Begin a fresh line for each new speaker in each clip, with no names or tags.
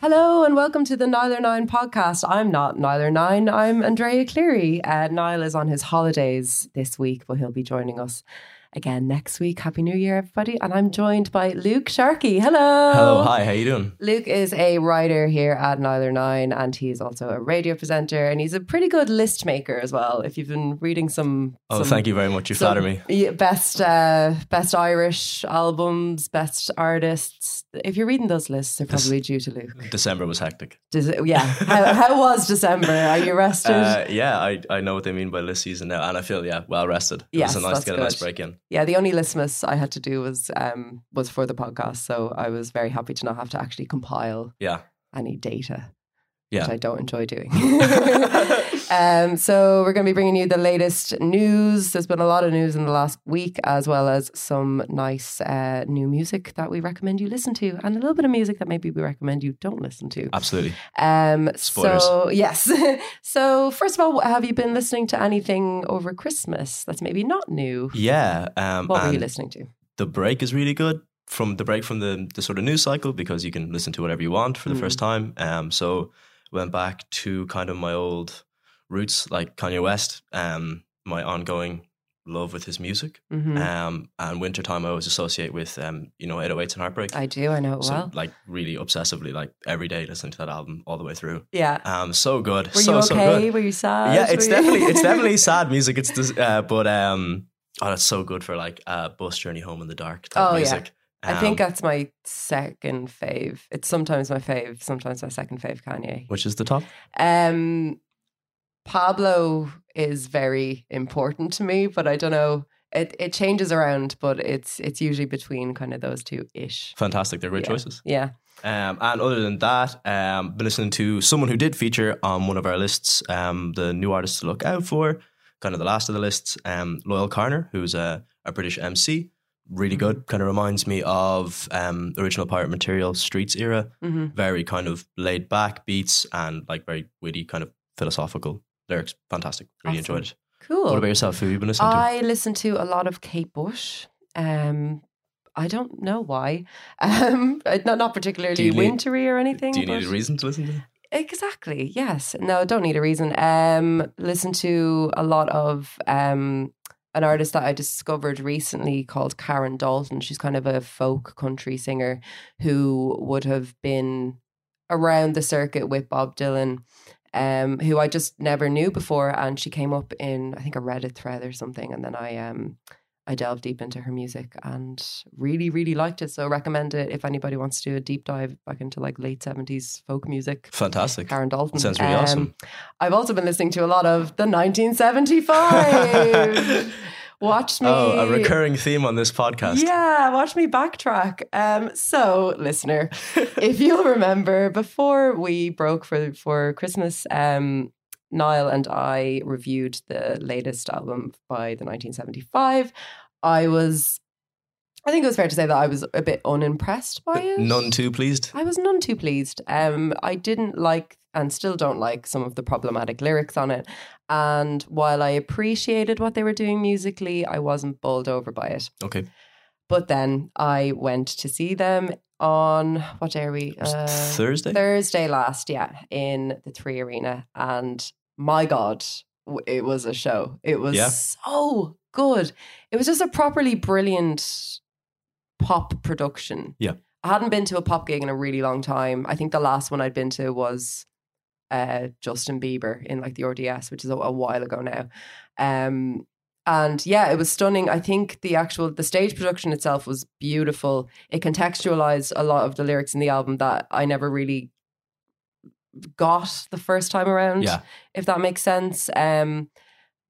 Hello and welcome to the Nialler9 podcast. I'm not Nialler9, I'm Andrea Cleary. Uh, Niall is on his holidays this week, but he'll be joining us again next week. Happy New Year, everybody! And I'm joined by Luke Sharkey. Hello.
Hello, hi. How you doing?
Luke is a writer here at Nialler9, and he's also a radio presenter, and he's a pretty good list maker as well. If you've been reading some,
Oh,
some-
thank you very much. You flatter me.
Best uh, best Irish albums, best artists. If you're reading those lists, they're probably due to Luke.
December was hectic.
Yeah. How, how was December? Are you rested?
Uh, yeah, I, I know what they mean by list season now, and I feel yeah well rested. It
Yes,
was nice to get a nice break in.
yeah, the only listmas I had to do was um was for the podcast, so I was very happy to not have to actually compile
Yeah,
any data,
yeah.
which I don't enjoy doing. um, so we're going to be bringing you the latest news. There's been a lot of news in the last week, as well as some nice uh, new music that we recommend you listen to, and a little bit of music that maybe we recommend you don't listen to.
Absolutely.
Um,
Spoilers.
so yes. so first of all, have you been listening to anything over Christmas that's maybe not new?
Yeah. Um,
What were you listening to?
The break is really good from the break from the, the sort of news cycle because you can listen to whatever you want for the
Mm.
first time. Um, so went back to kind of my old roots, like Kanye West. Um, my ongoing love with his music.
Mhm.
Um, and wintertime I always associate with um, you know, 808s and Heartbreak.
I do. I know it
so
well.
like really obsessively, like every day listening to that album all the way through.
yeah.
Um, so good.
Were
so
you
so
okay?
good.
Were you sad?
Yeah, it's
Were
definitely it's definitely sad music. It's this, uh, but um, oh, it's so good for like a bus journey home in the dark type
Oh, yeah.
Music.
I think
Um,
that's my second fave. It's sometimes my fave, sometimes my second fave. Kanye.
which is the top.
Um, Pablo is very important to me, but I don't know. It it changes around, but it's it's usually between kind of those two ish.
Fantastic. They're great
Yeah.
choices.
Yeah.
Um, and other than that, um, been listening to someone who did feature on one of our lists, um, the new artists to look out for, kind of the last of the lists, um, Loyle Carner, who's a, a British MC. Really good. Kind of reminds me of um, original Pirate Material Streets era.
hmm
Very kind of laid back beats and like very witty, kind of philosophical lyrics. Fantastic. Really
Awesome.
enjoyed it.
Cool.
What about yourself? Who have you been listening to?
I listen to a lot of Kate Bush. Um, I don't know why. Um, not not particularly
need-
wintry or anything.
Do you need a reason to listen to it?
Exactly. Yes. No, don't need a reason. Um, listen to a lot of um an artist that I discovered recently called Karen Dalton. She's kind of a folk country singer who would have been around the circuit with Bob Dylan. Um, who I just never knew before, and she came up in I think a Reddit thread or something, and then I um I delved deep into her music and really, really liked it. So recommend it if anybody wants to do a deep dive back into like late seventies folk music.
Fantastic.
Karen Dalton.
Sounds really awesome.
I've also been listening to a lot of the 1975. watch me.
Oh, a recurring theme on this podcast.
Yeah, watch me backtrack. Um, so, listener, if you'll remember, before we broke for for Christmas, um, Niall and I reviewed the latest album by the 1975. I was, I think it was fair to say that I was a bit unimpressed by it.
None too pleased.
I was none too pleased. Um, I didn't like and still don't like some of the problematic lyrics on it. And while I appreciated what they were doing musically, I wasn't bowled over by it.
Okay.
But then I went to see them on what day are we? Uh,
Thursday?
Thursday last, yeah, in the Three Arena, and my God, it was a show. It was
Yeah.
so good. It was just a properly brilliant pop production.
Yeah.
I hadn't been to a pop gig in a really long time. I think the last one I'd been to was uh, Justin Bieber in like the RDS, which is a, a while ago now. Um, and yeah, it was stunning. I think the actual the stage production itself was beautiful. It contextualized a lot of the lyrics in the album that I never really got the first time around.
Yeah.
if that makes sense. Um,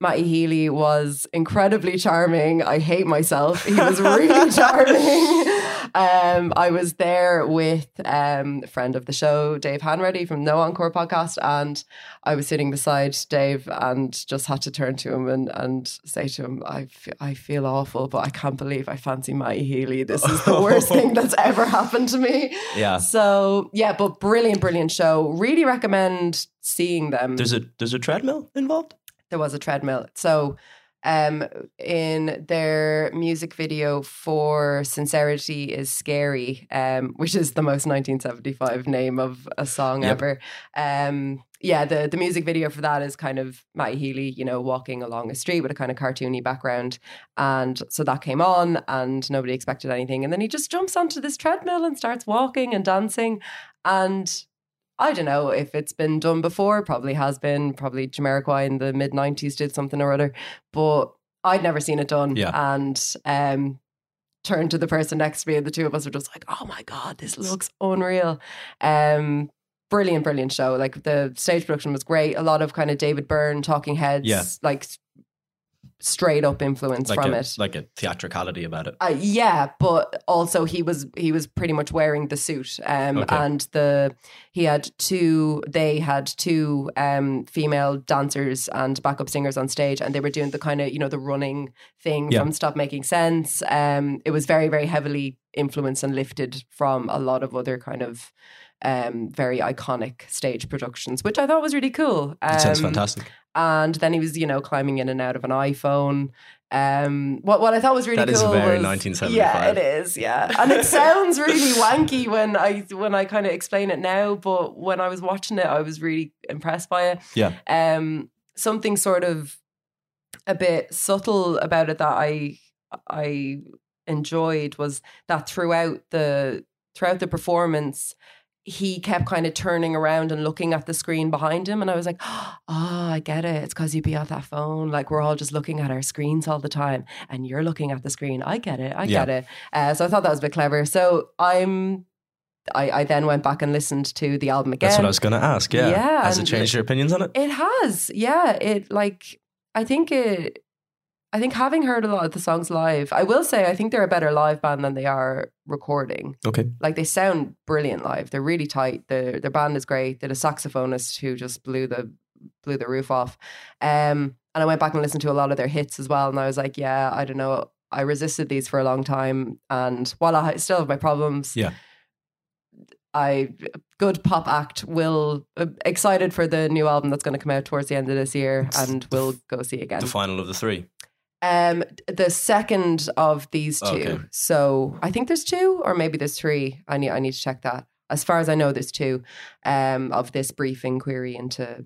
Matty Healy was incredibly charming. I hate myself. He was really charming. Um, I was there with um, a friend of the show, Dave Hanready from No Encore podcast, and I was sitting beside Dave and just had to turn to him and, and say to him, I, f- I feel awful, but I can't believe I fancy Matty Healy. This is the worst thing that's ever happened to me.
Yeah.
So, yeah, but brilliant, brilliant show. Really recommend seeing them
There's a there's a treadmill involved?
there was a treadmill. So, um, in their music video for "Sincerity is Scary," um, which is the most 1975 name of a song
Yep.
ever. Um, yeah, the the music video for that is kind of Matty Healy, you know, walking along a street with a kind of cartoony background, and so that came on, and nobody expected anything, and then he just jumps onto this treadmill and starts walking and dancing, and I don't know if it's been done before. Probably has been. Probably Jamiroquai in the mid '90s did something or other, but I'd never seen it done.
Yeah.
And um, turned to the person next to me, and the two of us were just like, "Oh my god, this looks unreal." Um, brilliant, brilliant show. Like the stage production was great. A lot of kind of David Byrne, Talking Heads,
Yeah.
like straight up influence
Like
from
a,
it.
like a theatricality about it.
Uh, yeah, but also he was he was pretty much wearing the suit, um,
Okay.
and the he had two. They had two um, female dancers and backup singers on stage, and they were doing the kind of you know the running thing
Yeah.
from Stop Making Sense. Um, it was very very heavily influenced and lifted from a lot of other kind of um, very iconic stage productions, which I thought was really cool.
It sounds
Um,
fantastic.
And then he was, you know, climbing in and out of an iPhone. Um, what what I thought was really
That is
cool
very
was
1975.
Yeah, it is. Yeah, and it sounds really wanky when I when I kind of explain it now, but when I was watching it, I was really impressed by it.
Yeah.
Um, something sort of a bit subtle about it that I I enjoyed was that throughout the throughout the performance he kept kind of turning around and looking at the screen behind him and I was like oh I get it it's because you'd be off that phone like we're all just looking at our screens all the time and you're looking at the screen I get it I
Yeah.
get it uh, so I thought that was a bit clever so I'm I, I then went back and listened to the album again
That's what I was going to ask. Yeah.
Yeah,
Has it changed your opinions on it?
it has, yeah. It like I think it. I think having heard a lot of the songs live, I will say I think they're a better live band than they are recording.
Okay.
Like they sound brilliant live. They're really tight. Their their band is great. They're a saxophonist who just blew the blew the roof off. Um, and I went back and listened to a lot of their hits as well. And I was like, yeah, I don't know. I resisted these for a long time, and while I still have my problems,
Yeah.
I good pop act will uh, excited for the new album that's going to come out towards the end of this year, and we'll go see again.
The final of the three.
Um, the second of these two.
Okay.
So I think there's two, or maybe there's three. I need I need to check that. As far as I know, there's two. Um, of this brief inquiry into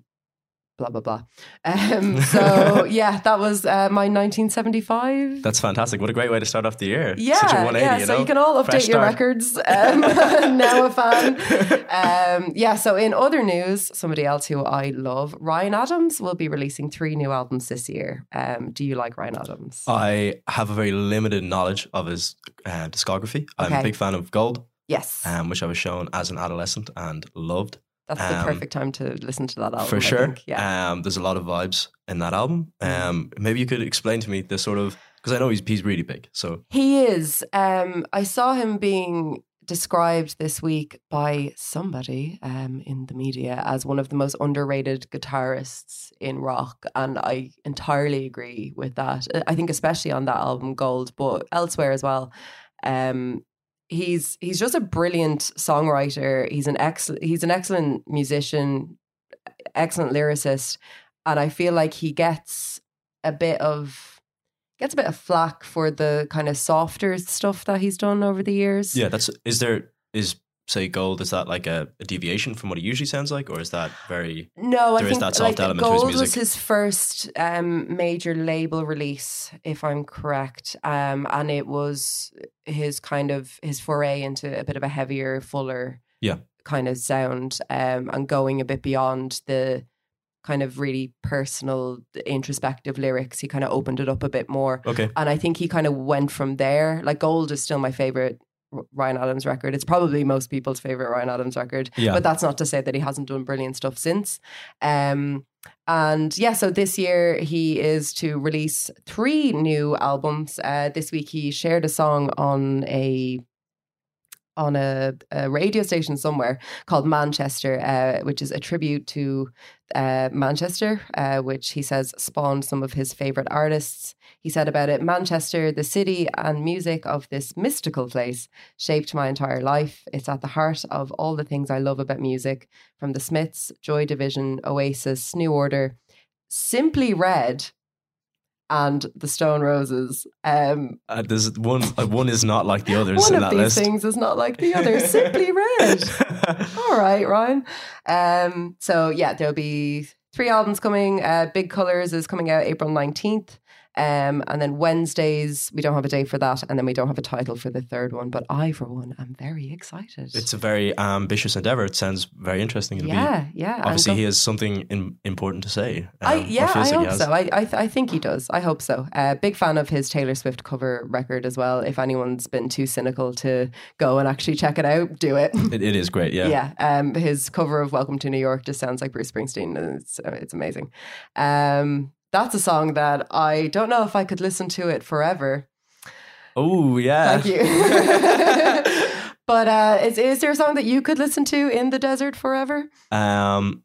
blah blah blah. Um, so yeah, that was uh, my 1975.
That's fantastic. What a great way to start off the year.
Yeah,
Such a 180,
yeah.
you
so
know?
you can all
Fresh
update your
start.
records. Um, now a fan. Um, yeah. So in other news, somebody else who I love, Ryan Adams, will be releasing three new albums this year. Um, do you like Ryan Adams?
I have a very limited knowledge of his uh, discography. I'm
Okay.
a big fan of Gold,
yes,
um, which I was shown as an adolescent and loved.
That's the
um,
perfect time to listen to that album.
for sure.
Yeah.
Um, there's a lot of vibes in that album.
Mm.
Um, maybe you could explain to me the sort of because I know he's he's really big. So
He is. Um, I saw him being described this week by somebody um, in the media as one of the most underrated guitarists in rock, and I entirely agree with that. I think especially on that album Gold, but elsewhere as well. Um, he's he's just a brilliant songwriter. He's an excellent he's an excellent musician, excellent lyricist, and I feel like he gets a bit of gets a bit of flack for the kind of softer stuff that he's done over the years.
yeah, that's is there is say Gold is that like a, a deviation from what he usually sounds like, or is that very
No, I
There is
think
that soft
like
element to his
Gold was his first um, major label release, if I'm correct, um, and it was his kind of his foray into a bit of a heavier, fuller,
Yeah.
kind of sound, um, and going a bit beyond the kind of really personal, introspective lyrics. He kind of opened it up a bit more,
okay?
and I think he kind of went from there. Like Gold is still my favorite Ryan Adams record. It's probably most people's favorite Ryan Adams record.
Yeah.
But that's not to say that he hasn't done brilliant stuff since. Um, and yeah, so this year he is to release three new albums. Uh, this week he shared a song on a on a, a radio station somewhere called Manchester, uh, which is a tribute to uh, Manchester, uh, which he says spawned some of his favorite artists. He said about it Manchester, the city and music of this mystical place, shaped my entire life. It's at the heart of all the things I love about music, from the Smiths, Joy Division, Oasis, New Order, Simply Red, and the Stone Roses. Um,
Uh, there's one uh, one is not like the others
one
in
of
that
these
list.
things is not like the other. Simply Red. All right, Ryan. Um, so yeah, there'll be three albums coming. Uh, Big Colors is coming out April nineteenth. Um, and then Wednesdays, we don't have a day for that, and then we don't have a title for the third one. But I, for one, am very excited.
it's a very ambitious endeavor. It sounds very interesting. It'll
yeah,
be
yeah.
obviously he has something in, important to say.
I,
um, or
yeah, I
feels like he
hope so. I, I, th- I think he does. I hope so. Uh, big fan of his Taylor Swift cover record as well. If anyone's been too cynical to go and actually check it out, do it.
It, it is great. Yeah.
yeah. Um, his cover of "Welcome to New York" just sounds like Bruce Springsteen. and It's it's amazing. Um, that's a song that I don't know if I could listen to it forever.
Oh yeah.
Thank you. but uh, is is there a song that you could listen to in the desert forever?
Um.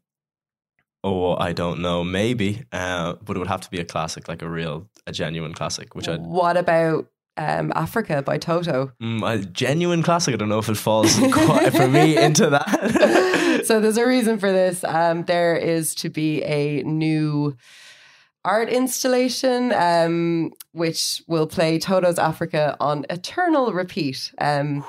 Oh, I don't know. Maybe, uh, but it would have to be a classic, like a real, a genuine classic. Which I,
What about um, Africa by Toto?
mm, a genuine classic. I don't know if it falls quite for me into that.
so there's a reason for this. Um, there is to be a new art installation, um, which will play Toto's Africa on eternal repeat. Um,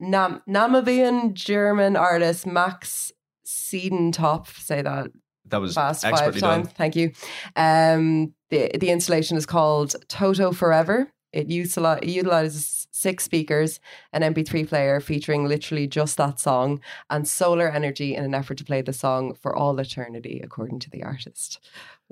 Nam- Namibian German artist Max Siedentopf, say that
that was
fast five times.
done.
Thank you. Um, the the installation is called Toto Forever. It utili- utilizes six speakers, an MP3 player featuring literally just that song, and solar energy in an effort to play the song for all eternity, according to the artist.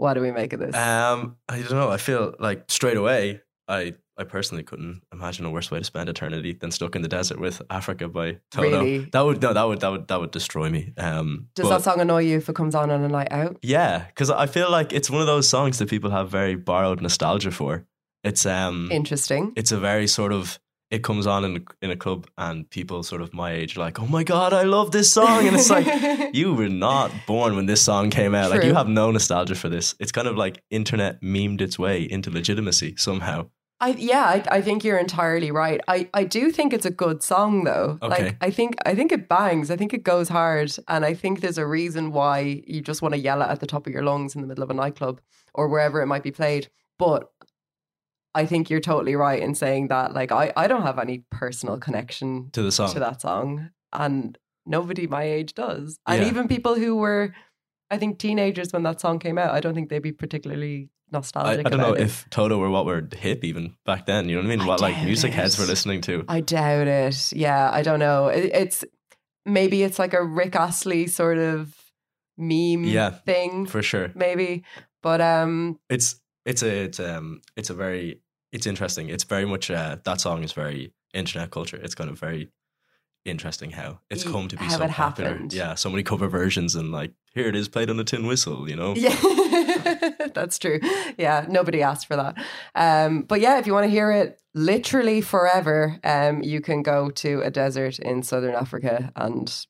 What do we make of this?
Um, I don't know. I feel like straight away, I I personally couldn't imagine a worse way to spend eternity than stuck in the desert with Africa by Toto.
Really?
That would no, that would that would that would destroy me. Um,
Does
but-
that song annoy you if it comes on on a night out?
Yeah, because I feel like it's one of those songs that people have very borrowed nostalgia for. It's um,
Interesting.
it's a very sort of it comes on in a, in a club and people sort of my age are like, oh my god, I love this song, and it's like you were not born when this song came out. Like you have no nostalgia for this. It's kind of like internet memed its way into legitimacy somehow.
I yeah, I, I think you're entirely right. I, I do think it's a good song though.
Okay.
Like I think I think it bangs. I think it goes hard, and I think there's a reason why you just want to yell it at the top of your lungs in the middle of a nightclub or wherever it might be played. But I think you're totally right in saying that. Like I I don't have any personal connection
To the song.
to that song, and nobody my age does, and
Yeah.
even people who were I think teenagers when that song came out, I don't think they'd be particularly nostalgic.
I don't know
it.
if Toto were what were hip even back then. You know what I mean?
I
what like music
it.
heads were listening to.
I doubt it. Yeah, I don't know. It, it's maybe it's like a Rick Astley sort of meme
Yeah,
thing,
for sure.
maybe. But um,
It's it's a it's um it's a very it's interesting. It's very much uh, that song is very internet culture. It's kind of very interesting how it's come to be
how
so
it
popular.
happened.
Yeah, so many cover versions and like here it is played on a tin whistle. You know.
yeah, that's true. Yeah, nobody asked for that. Um, but yeah, if you want to hear it literally forever, um, you can go to a desert in southern Africa and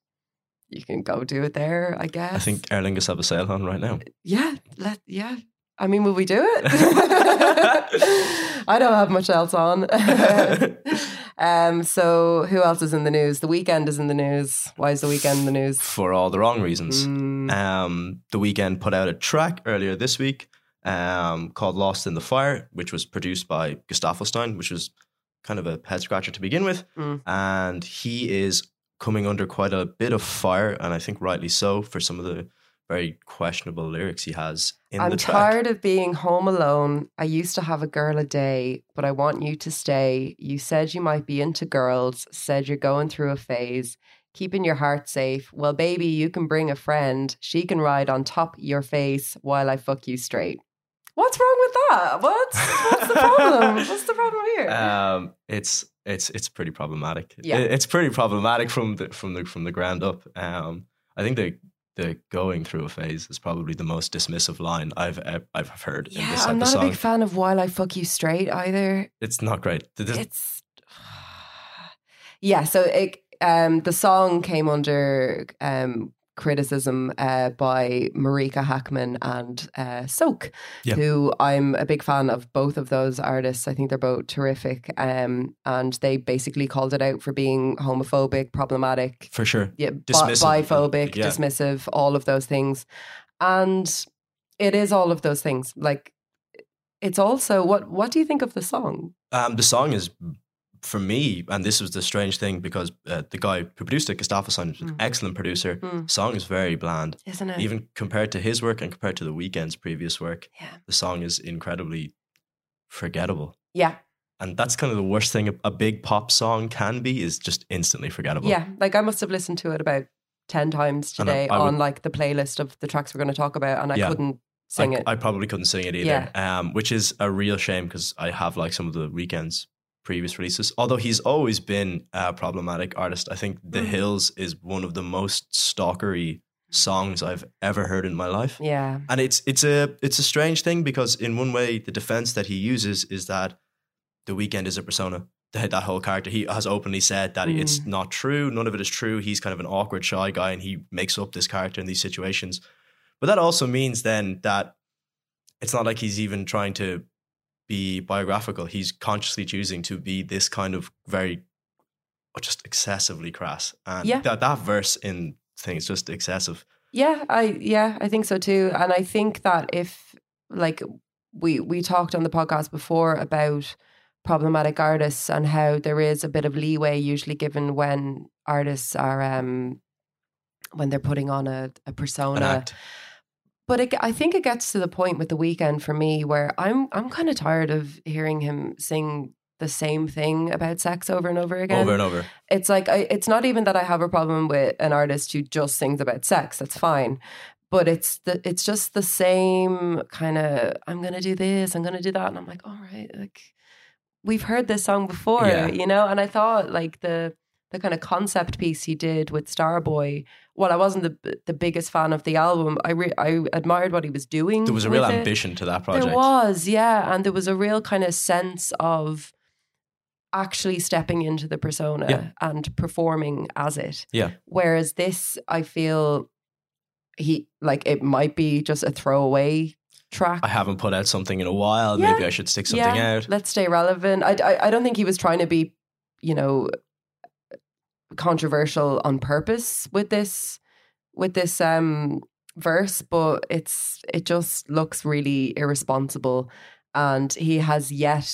you can go do it there. I guess.
I think Aer Lingus have a sale on right now.
Yeah, let yeah. I mean, will we do it? I don't have much else on. um, so who else is in the news? The Weeknd is in the news. Why is the Weeknd in the news?
For all the wrong reasons.
Mm,
Um, the Weeknd put out a track earlier this week um, called "Lost in the Fire," which was produced by Gesaffelstein, which was kind of a head scratcher to begin with.
Mm.
And he is coming under quite a bit of fire, and I think rightly so for some of the very questionable lyrics he has in
I'm
the track.
tired of being home alone. I used to have a girl a day, but I want you to stay. You said you might be into girls, said you're going through a phase, keeping your heart safe. Well, baby, you can bring a friend. She can ride on top your face while I fuck you straight. What's wrong with that? What's what's the problem? What's the problem here?
Um, it's it's it's pretty problematic.
Yeah.
It- it's pretty problematic from the from the from the ground up. Um, I think the the going through a phase is probably the most dismissive line I've I've heard in
yeah,
this
I'm not a big fan of while I fuck you straight either.
It's not great. The-
it's yeah so it um the song came under um criticism uh, by Marika Hackman and uh, Soak,
Yeah.
who I'm a big fan of both of those artists. I think they're both terrific. Um, and they basically called it out for being homophobic, problematic,
for sure.
yeah, bi-
Dismissive,
biphobic,
yeah.
dismissive, all of those things. And it is all of those things. Like it's also what what do you think of the song?
Um, the song is for me, and this was the strange thing because uh, the guy who produced it, Gustavo an
Mm.
excellent producer.
Mm.
Song is very bland,
Isn't it?
even compared to his work and compared to the Weeknd's previous work.
yeah.
The song is incredibly forgettable.
Yeah.
And that's kind of the worst thing a, big pop song can be is just instantly forgettable.
Yeah, like I must have listened to it about 10 times
I-
today
I would-
on like the playlist of the tracks we're going to talk about and I
Yeah.
couldn't sing
I,
it.
I probably couldn't sing it either, um, which is a real shame because I have like some of the Weeknd's previous releases. Although he's always been a problematic artist, I think "The
Mhm.
Hills" is one of the most stalkery songs I've ever heard in my life.
yeah.
And it's it's a it's a strange thing because in one way the defense that he uses is that the Weeknd is a persona. That, that whole character he has openly said that it's
Mm.
not true. None of it is true. He's kind of an awkward, shy guy, and he makes up this character in these situations. But that also means then that it's not like he's even trying to be biographical. He's consciously choosing to be this kind of very, just excessively crass. And
Yeah.
that that verse in thing is just excessive.
Yeah, I yeah, I think so too. And I think that if like we we talked on the podcast before about problematic artists and how there is a bit of leeway usually given when artists are um when they're putting on a, a persona. But it, I think it gets to the point with the Weeknd for me where I'm I'm kind of tired of hearing him sing the same thing about sex over and over again.
over and over.
It's like I, it's not even that I have a problem with an artist who just sings about sex. That's fine. But it's the it's just the same kind of I'm gonna do this, I'm gonna do that, and I'm like, all right, like we've heard this song before,
Yeah.
you know. And I thought like the the kind of concept piece he did with Starboy. Well, I wasn't the the biggest fan of the album. I re- I admired what he was doing.
There was a real
with it.
ambition to that project.
There was, yeah, and there was a real kind of sense of actually stepping into the persona
Yeah.
and performing as it.
Yeah.
Whereas this, I feel he like it might be just a throwaway track.
I haven't put out something in a while.
Yeah.
Maybe I should stick something
yeah,
out.
Let's stay relevant. I, I I don't think he was trying to be, you know, controversial on purpose with this with this um verse, but it's it just looks really irresponsible, and he has yet,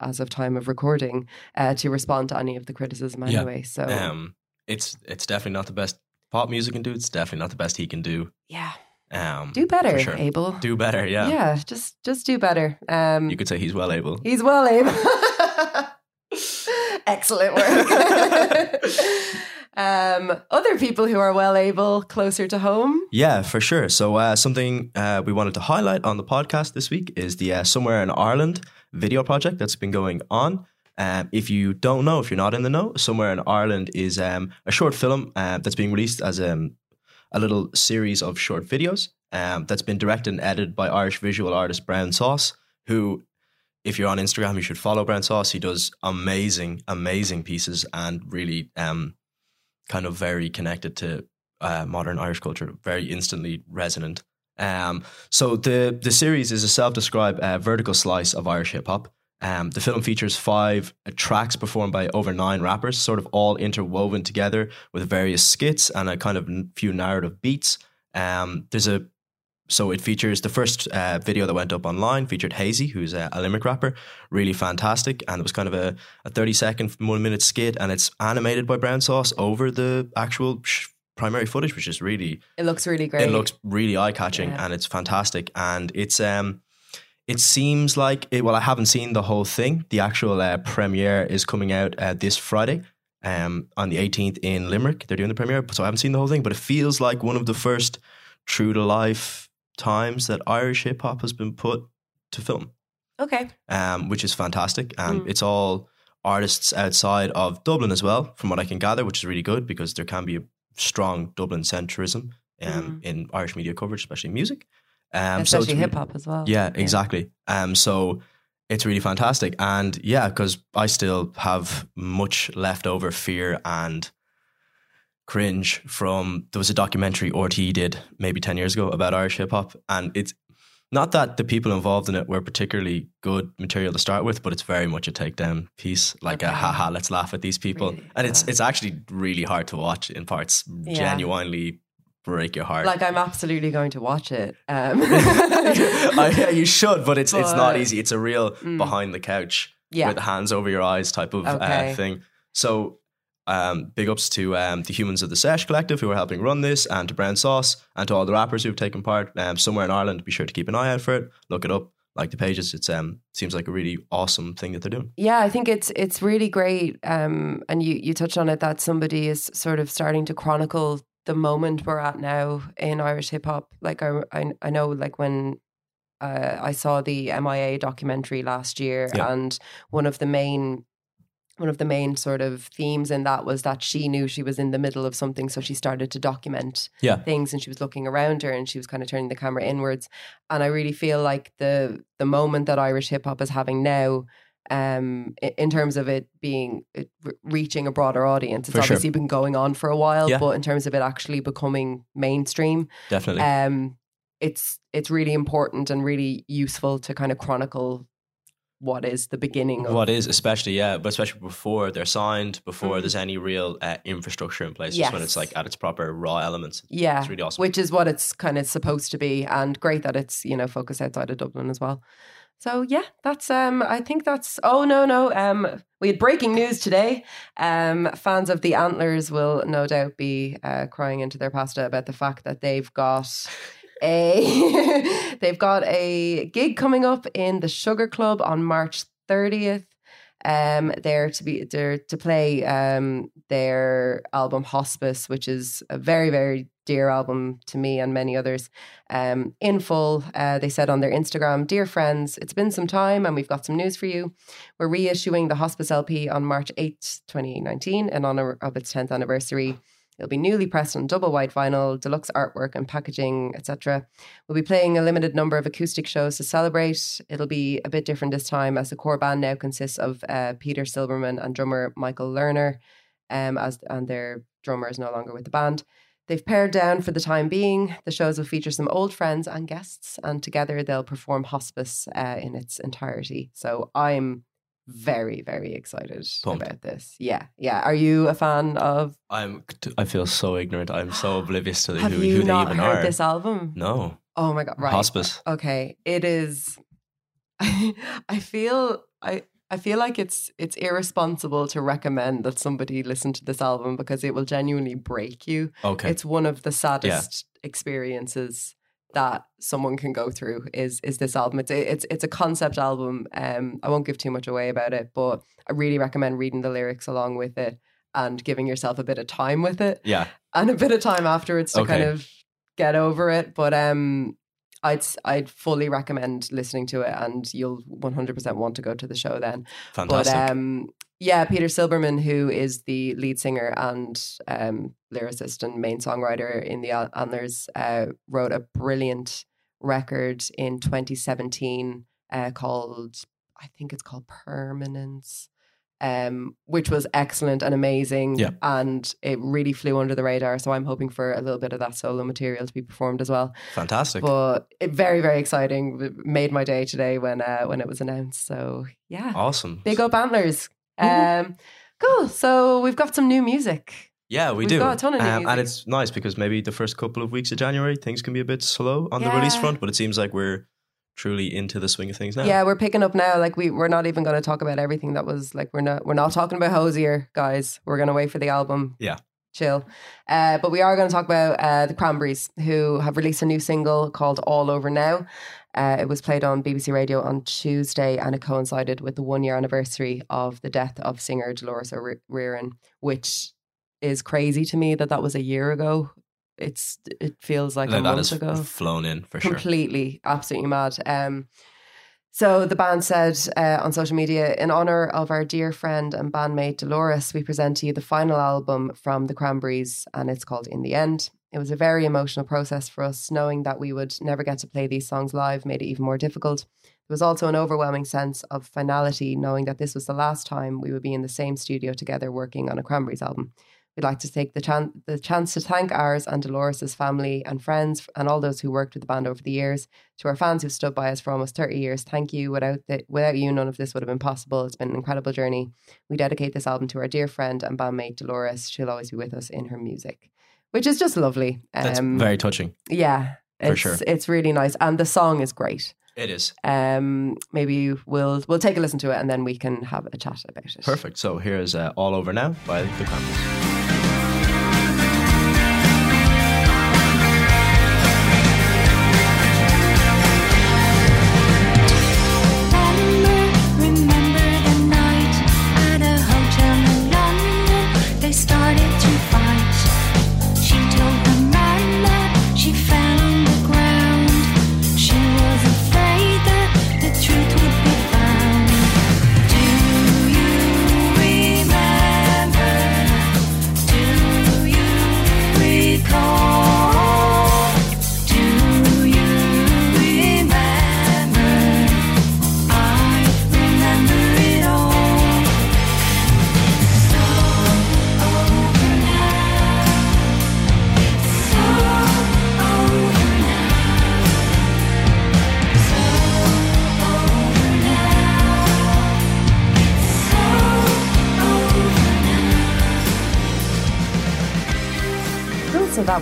as of time of recording, uh, to respond to any of the criticism
Yeah.
anyway. So
Um, it's it's definitely not the best pop music can do. It's definitely not the best he can do.
yeah,
Um,
Do better,
sure.
Abel.
Do better, yeah.
yeah, just just do better. Um,
You could say he's well able.
He's well able. Excellent work. um, other people who are well able closer to home.
Yeah, for sure. So uh, something uh, we wanted to highlight on the podcast this week is the uh, Somewhere in Ireland video project that's been going on. Um, if you don't know, if you're not in the know, Somewhere in Ireland is um, a short film uh, that's being released as um, a little series of short videos um, that's been directed and edited by Irish visual artist Brown Sauce, who, if you're on Instagram, you should follow Brown Sauce. He does amazing, amazing pieces and really um, kind of very connected to uh, modern Irish culture, very instantly resonant. Um, so the the series is a self-described uh, vertical slice of Irish hip hop. Um, the film features five uh, tracks performed by over nine rappers, sort of all interwoven together with various skits and a kind of few narrative beats. Um, there's a so it features the first uh, video that went up online featured Hazy, who's a, a limerick rapper, really fantastic, and it was kind of a, a thirty second, one minute skit, and it's animated by Brown Sauce over the actual sh- primary footage, which is really
It looks really great.
it looks really eye catching
Yeah.
and it's fantastic. And it's um, it seems like it, well, I haven't seen the whole thing. The actual uh, premiere is coming out uh, this Friday, um, on the 18th in Limerick. They're doing the premiere, so I haven't seen the whole thing. But it feels like one of the first true to life times that Irish hip hop has been put to film
okay.
um, which is fantastic. And
Mm.
it's all artists outside of Dublin as well, from what I can gather, which is really good because there can be a strong Dublin centrism um, in Irish media coverage, especially music. Um, so
Especially
re-
hip hop as well.
Yeah, exactly. Um, so it's really fantastic. And yeah, because I still have much leftover fear and cringe from there was a documentary RTE did maybe 10 years ago about Irish hip hop. And it's not that the people involved in it were particularly good material to start with, but it's very much a takedown piece, like a
Okay.
haha, let's laugh at these people.
Really?
And it's it's actually really hard to watch in parts,
Yeah.
genuinely break your heart.
Like I'm absolutely going to watch it. Um,
I, yeah, you should, but it's it's not easy. It's a real
Mm.
behind the couch
Yeah.
with hands over your eyes type of
Okay.
uh, thing. So, um, big ups to um, the humans of the Sesh Collective who are helping run this, and to Brown Sauce, and to all the rappers who've taken part. Um, somewhere in Ireland, be sure to keep an eye out for it. Look it up, like the pages. It's um seems like a really awesome thing that they're doing.
Yeah, I think it's it's really great. Um, and you you touched on it that somebody is sort of starting to chronicle the moment we're at now in Irish hip hop. Like I, I I know like when uh, I saw the MIA documentary last year,
Yeah.
and one of the main one of the main sort of themes in that was that she knew she was in the middle of something, so she started to document
Yeah.
things, and she was looking around her, and she was kind of turning the camera inwards. And I really feel like the the moment that Irish hip hop is having now um, in terms of it being it re- reaching a broader audience. It's
For sure.
obviously been going on for a while,
Yeah.
but in terms of it actually becoming mainstream,
Definitely.
um, it's it's really important and really useful to kind of chronicle what is the beginning of
what is especially yeah, but especially before they're signed, before
Mhm.
there's any real uh, infrastructure in place, just when it's like at its proper raw elements.
yeah,
it's really awesome.
which is what it's kind of supposed to be, and great that it's you know focused outside of Dublin as well. So yeah, that's um I think that's oh no no um we had breaking news today. Um fans of the Antlers will no doubt be uh, crying into their pasta about the fact that they've got a they've got a gig coming up in the Sugar Club on March 30th. Um, they're to be they're to play um their album Hospice, which is a very very dear album to me and many others. Um, in full, uh, they said on their Instagram, "Dear friends, it's been some time, and we've got some news for you. We're reissuing the Hospice LP on March 8th, 2019, in honor of its 10th anniversary." It'll be newly pressed on double white vinyl, deluxe artwork and packaging, etc. We'll be playing a limited number of acoustic shows to celebrate. It'll be a bit different this time as the core band now consists of uh, Peter Silberman and drummer Michael Lerner, um, as and their drummer is no longer with the band. They've pared down for the time being. The shows will feature some old friends and guests, and together they'll perform Hospice uh, in its entirety. So I'm very, very excited
Pumped.
about this. Yeah, yeah. Are you a fan of?
I'm I feel so ignorant. I'm so oblivious to
Have
who,
you
who they
not
even
heard
are.
this album?
No,
Oh my god! Right.
hospice.
Okay, it is. I feel I I feel like it's it's irresponsible to recommend that somebody listen to this album because it will genuinely break you.
Okay,
It's one of the saddest experiences that someone can go through is is this album. It's a, it's it's a concept album. Um, I won't give too much away about it, but I really recommend reading the lyrics along with it and giving yourself a bit of time with it
Yeah.
and a bit of time afterwards to kind of get over it. But um, I'd I'd fully recommend listening to it, and you'll one hundred percent want to go to the show then.
Fantastic.
But um, yeah, Peter Silberman, who is the lead singer and um, lyricist and main songwriter in the An- Antlers, uh, wrote a brilliant record in 2017 uh, called, I think it's called Permanence, um, which was excellent and amazing.
Yeah.
And it really flew under the radar. So I'm hoping for a little bit of that solo material to be performed as well.
Fantastic.
But it, very, very exciting. It made my day today when uh, when it was announced. So yeah.
awesome.
Big up antlers. Um, cool. So we've got some new music.
Yeah, we
We've
do.
got a ton of
Um, and it's nice because maybe the first couple of weeks of January things can be a bit slow on the release front, but it seems like we're truly into the swing of things now.
Yeah, we're picking up now. Like we we're not even going to talk about everything that was like we're not we're not talking about Hozier, guys. We're going to wait for the album.
Yeah.
Chill. Uh, but we are going to talk about uh, the Cranberries, who have released a new single called All Over Now. Uh, it was played on BBC Radio on Tuesday and it coincided with the one year anniversary of the death of singer Dolores O'Riordan, which is crazy to me that that was a year ago. It's It feels like
Like
a
that
month
has
ago
flown in for sure.
completely absolutely mad um so the band said uh, on social media in honor of our dear friend and bandmate dolores we present to you the final album from the cranberries and it's called in the end. It was a very emotional process for us knowing that we would never get to play these songs live made it even more difficult. There was also an overwhelming sense of finality knowing that this was the last time we would be in the same studio together working on a cranberries album We'd like to take the, chan- the chance to thank ours and Dolores's family and friends and all those who worked with the band over the years. To our fans who've stood by us for almost 30 years, thank you. Without, the, without you, none of this would have been possible. It's been an incredible journey. We dedicate this album to our dear friend and bandmate Dolores. She'll always be with us in her music, which is just lovely.
That's
Um,
very touching.
yeah,
For sure.
It's really nice. And the song is great.
It is.
Um, maybe we'll we'll take a listen to it and then we can have a chat about it.
Perfect. So here is uh, All Over Now by The Cranberries.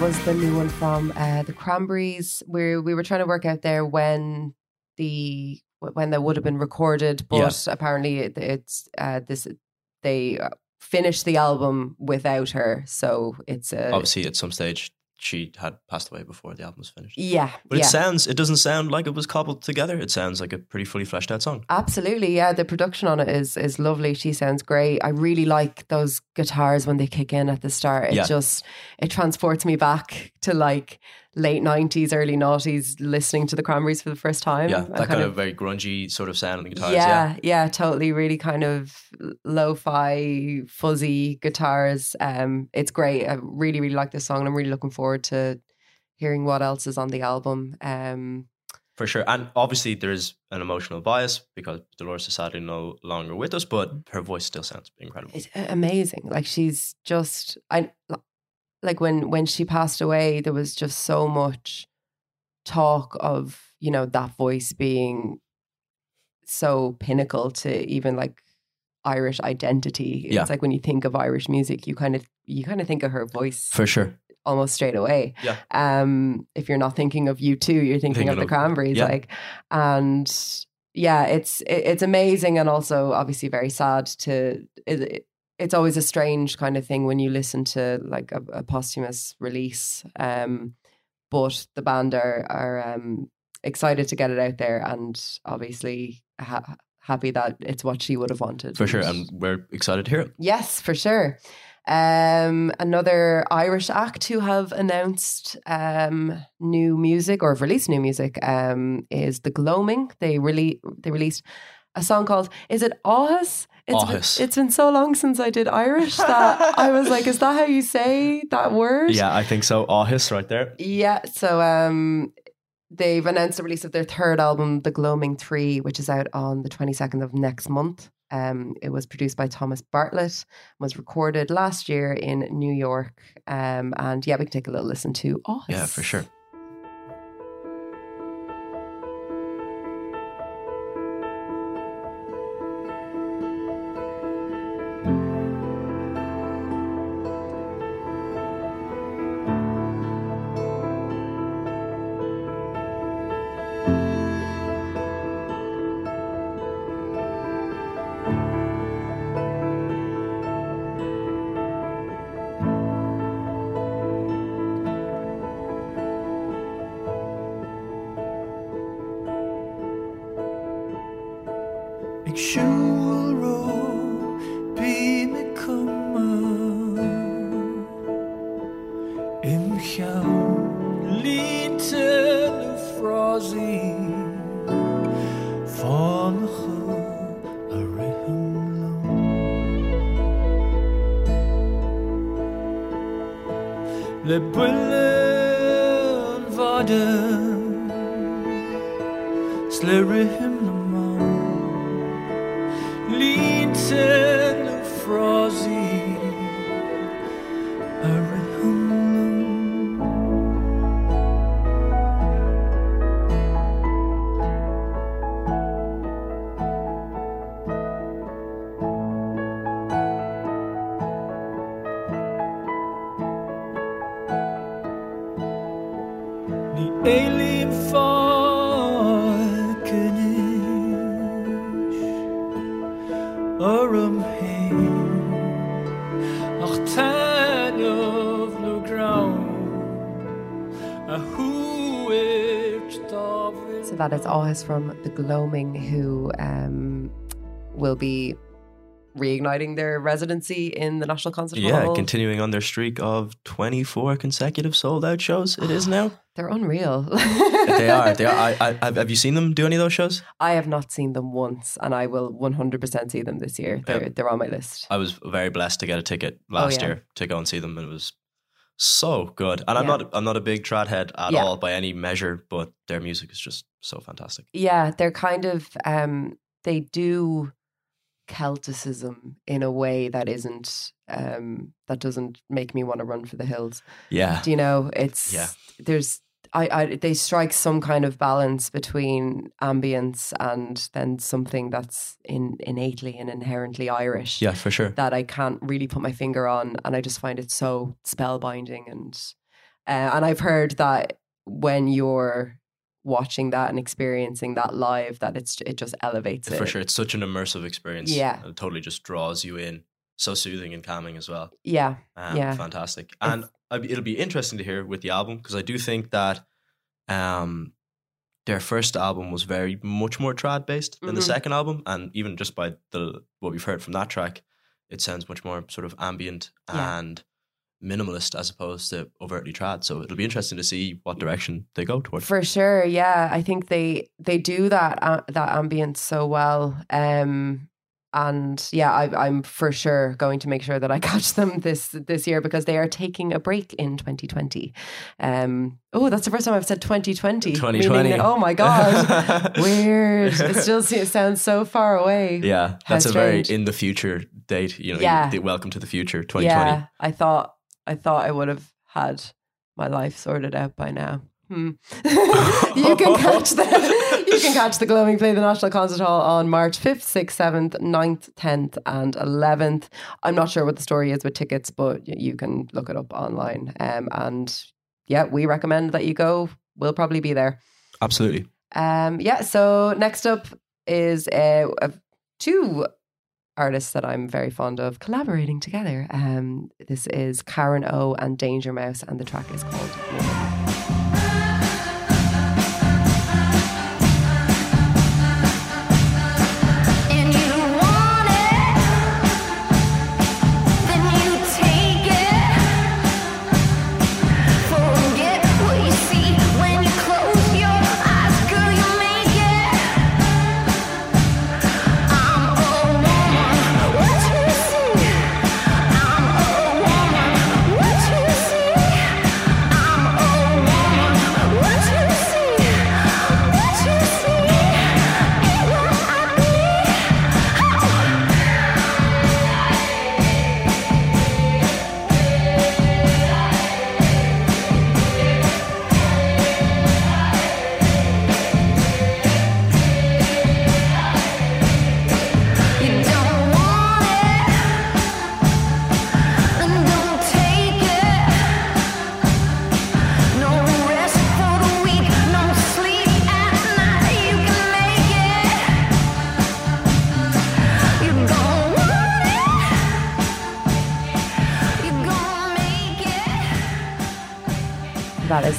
Was the new one from uh, the Cranberries. We we were trying to work out there when the when that would have been recorded, but apparently it, it's uh, this they uh, finished the album without her, so it's a
Obviously, at some stage, she had passed away before the album was finished.
yeah,
But
yeah.
it sounds, it doesn't sound like it was cobbled together. It sounds like a pretty fully fleshed out song.
Absolutely, yeah. The production on it is is lovely. She sounds great. I really like those guitars when they kick in at the start. It
Yeah.
just it transports me back to like late nineties, early noughties, listening to the Cranberries for the first time.
Yeah, that kind of very grungy sort of sound on the guitars.
yeah,
Yeah.
yeah, totally. Really kind of lo-fi, fuzzy guitars. Um, it's great. I really, really like this song, and I'm really looking forward to hearing what else is on the album. Um,
For sure. And obviously, there's an emotional bias because Dolores is sadly no longer with us, but her voice still sounds incredible.
it's amazing. Like she's just I like when when she passed away, there was just so much talk of you know that voice being so pinnacle to even like Irish identity.
Yeah.
It's like when you think of Irish music, you kind of you kind of think of her voice
For sure.
almost straight away.
Yeah.
Um, if you're not thinking of U2, you're thinking,
Thinking
of the Cranberries,
yeah.
like, and yeah, it's it, it's amazing and also obviously very sad to. It, it- it's always a strange kind of thing when you listen to like a, a posthumous release. Um, but the band are are um, excited to get it out there, and obviously ha- happy that it's what she would have wanted
For sure. And we're excited to hear it.
Yes, for sure. Um, another Irish act who have announced um, new music or have released new music um, is the Gloaming. They really they released a song called "Is it Ahus?" It's. Been, it's been so long since I did Irish that I was like, "Is that how you say that word?"
Yeah, I think so. Ahis right there.
Yeah, so um, they've announced the release of their third album, The Gloaming Three, which is out on the 22nd of next month. Um, it was produced by Thomas Bartlett, was recorded last year in New York. Um, and yeah, we can take a little listen to Us.
Yeah, for sure.
That is Áthas from The Gloaming, who um, will be reigniting their residency in the National Concert
Yeah,
Hall.
Yeah, continuing on their streak of 24 consecutive sold out shows. It is now.
They're unreal.
they are. They are. I, I, have have you seen them do any of those shows?
I have not seen them once, and I will 100% see them this year. They're, they're on my list.
I was very blessed to get a ticket last
Oh, yeah.
year to go and see them, and it was so good. And I'm not I'm not a big trad head at
Yeah.
all by any measure, but their music is just so fantastic.
Yeah, they're kind of um they do Celticism in a way that isn't um that doesn't make me want to run for the hills.
Yeah,
Do you know? It's
Yeah.
there's I, I they strike some kind of balance between ambience and then something that's in innately and inherently Irish.
yeah, for sure.
that I can't really put my finger on, and I just find it so spellbinding. And uh, and I've heard that when you're watching that and experiencing that live, that it's it just elevates it
For sure, it's such an immersive experience.
Yeah.
it totally just draws you in. So soothing and calming as well.
Yeah,
Um,
Yeah.
fantastic. And it'll be interesting to hear with the album because I do think that um, their first album was very much more trad based than the
Mhm.
second album, and even just by the what we've heard from that track, it sounds much more sort of ambient
Yeah.
and minimalist as opposed to overtly trad. So it'll be interesting to see what direction they go towards.
for sure. Yeah, I think they they do that uh, that ambience so well. Um, and yeah, I, I'm for sure going to make sure that I catch them this this year because they are taking a break in 2020. Um, oh, that's the first time I've said 2020.
2020.
meaning, oh my god, weird. It still it sounds so far away.
yeah,
How
that's a very in the future date. You know,
Yeah.
the welcome to the future, 2020.
Yeah, I thought I thought I would have had my life sorted out by now. Hmm. you can catch the you can catch the Gloaming Play the National Concert Hall on March 5th, 6th, 7th, 9th, 10th and 11th. I'm not sure what the story is with tickets, but you can look it up online. Um, and yeah, we recommend that you go. We'll probably be there.
Absolutely.
Um, yeah, so next up is uh, uh, two artists that I'm very fond of collaborating together. Um, this is Karen O and Danger Mouse, and the track is called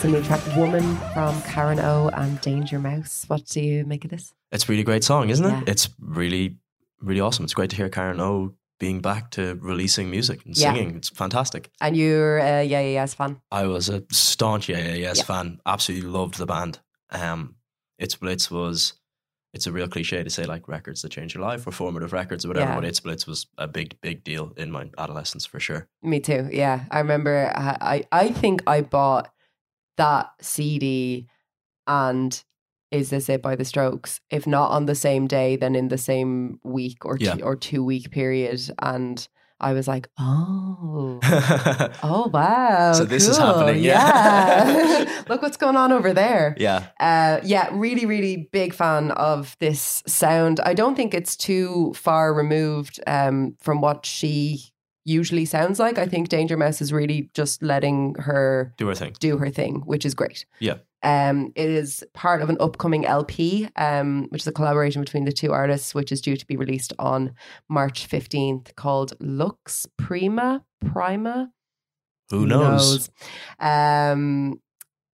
new track Woman from Karen O and Danger Mouse. What do you make of this?
It's a really great song, isn't it?
Yeah.
It's really, really awesome. It's great to hear Karen O being back to releasing music and
Yeah.
singing. It's fantastic.
And you're a Yeah Yeah Yeahs fan.
I was a staunch Yeah Yeah Yeahs
Yeah.
fan. Absolutely loved the band. Um, It's Blitz was. It's a real cliche to say like records that change your life or formative records or whatever,
Yeah.
but It's Blitz was a big, big deal in my adolescence for sure.
Me too. Yeah, I remember. I I, I think I bought that CD and "Is This It" by The Strokes. If not on the same day, then in the same week or
Yeah.
two, or two week period, and I was like, oh. Oh wow!
So this is
cool.
happening, yeah.
Yeah, look what's going on over there.
yeah.
Uh, yeah, really, really big fan of this sound. I don't think it's too far removed um, from what she usually sounds like. I think Danger Mouse is really just letting her
Do her thing.
do her thing, which is great.
Yeah.
Um, it is part of an upcoming LP, um, which is a collaboration between the two artists, which is due to be released on March 15th, called Lux Prima. Prima?
Who knows?
Um,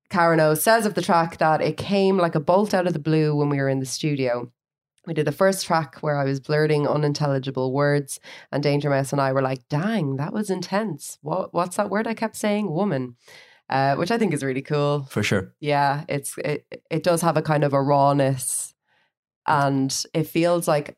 Karen O says of the track that it came like a bolt out of the blue when we were in the studio. We did the first track where I was blurting unintelligible words, and Danger Mouse and I were like, "Dang, that was intense. What what's that word I kept saying? Woman." Uh, which I think is really cool.
For sure.
Yeah, it's it, it does have a kind of a rawness, and it feels like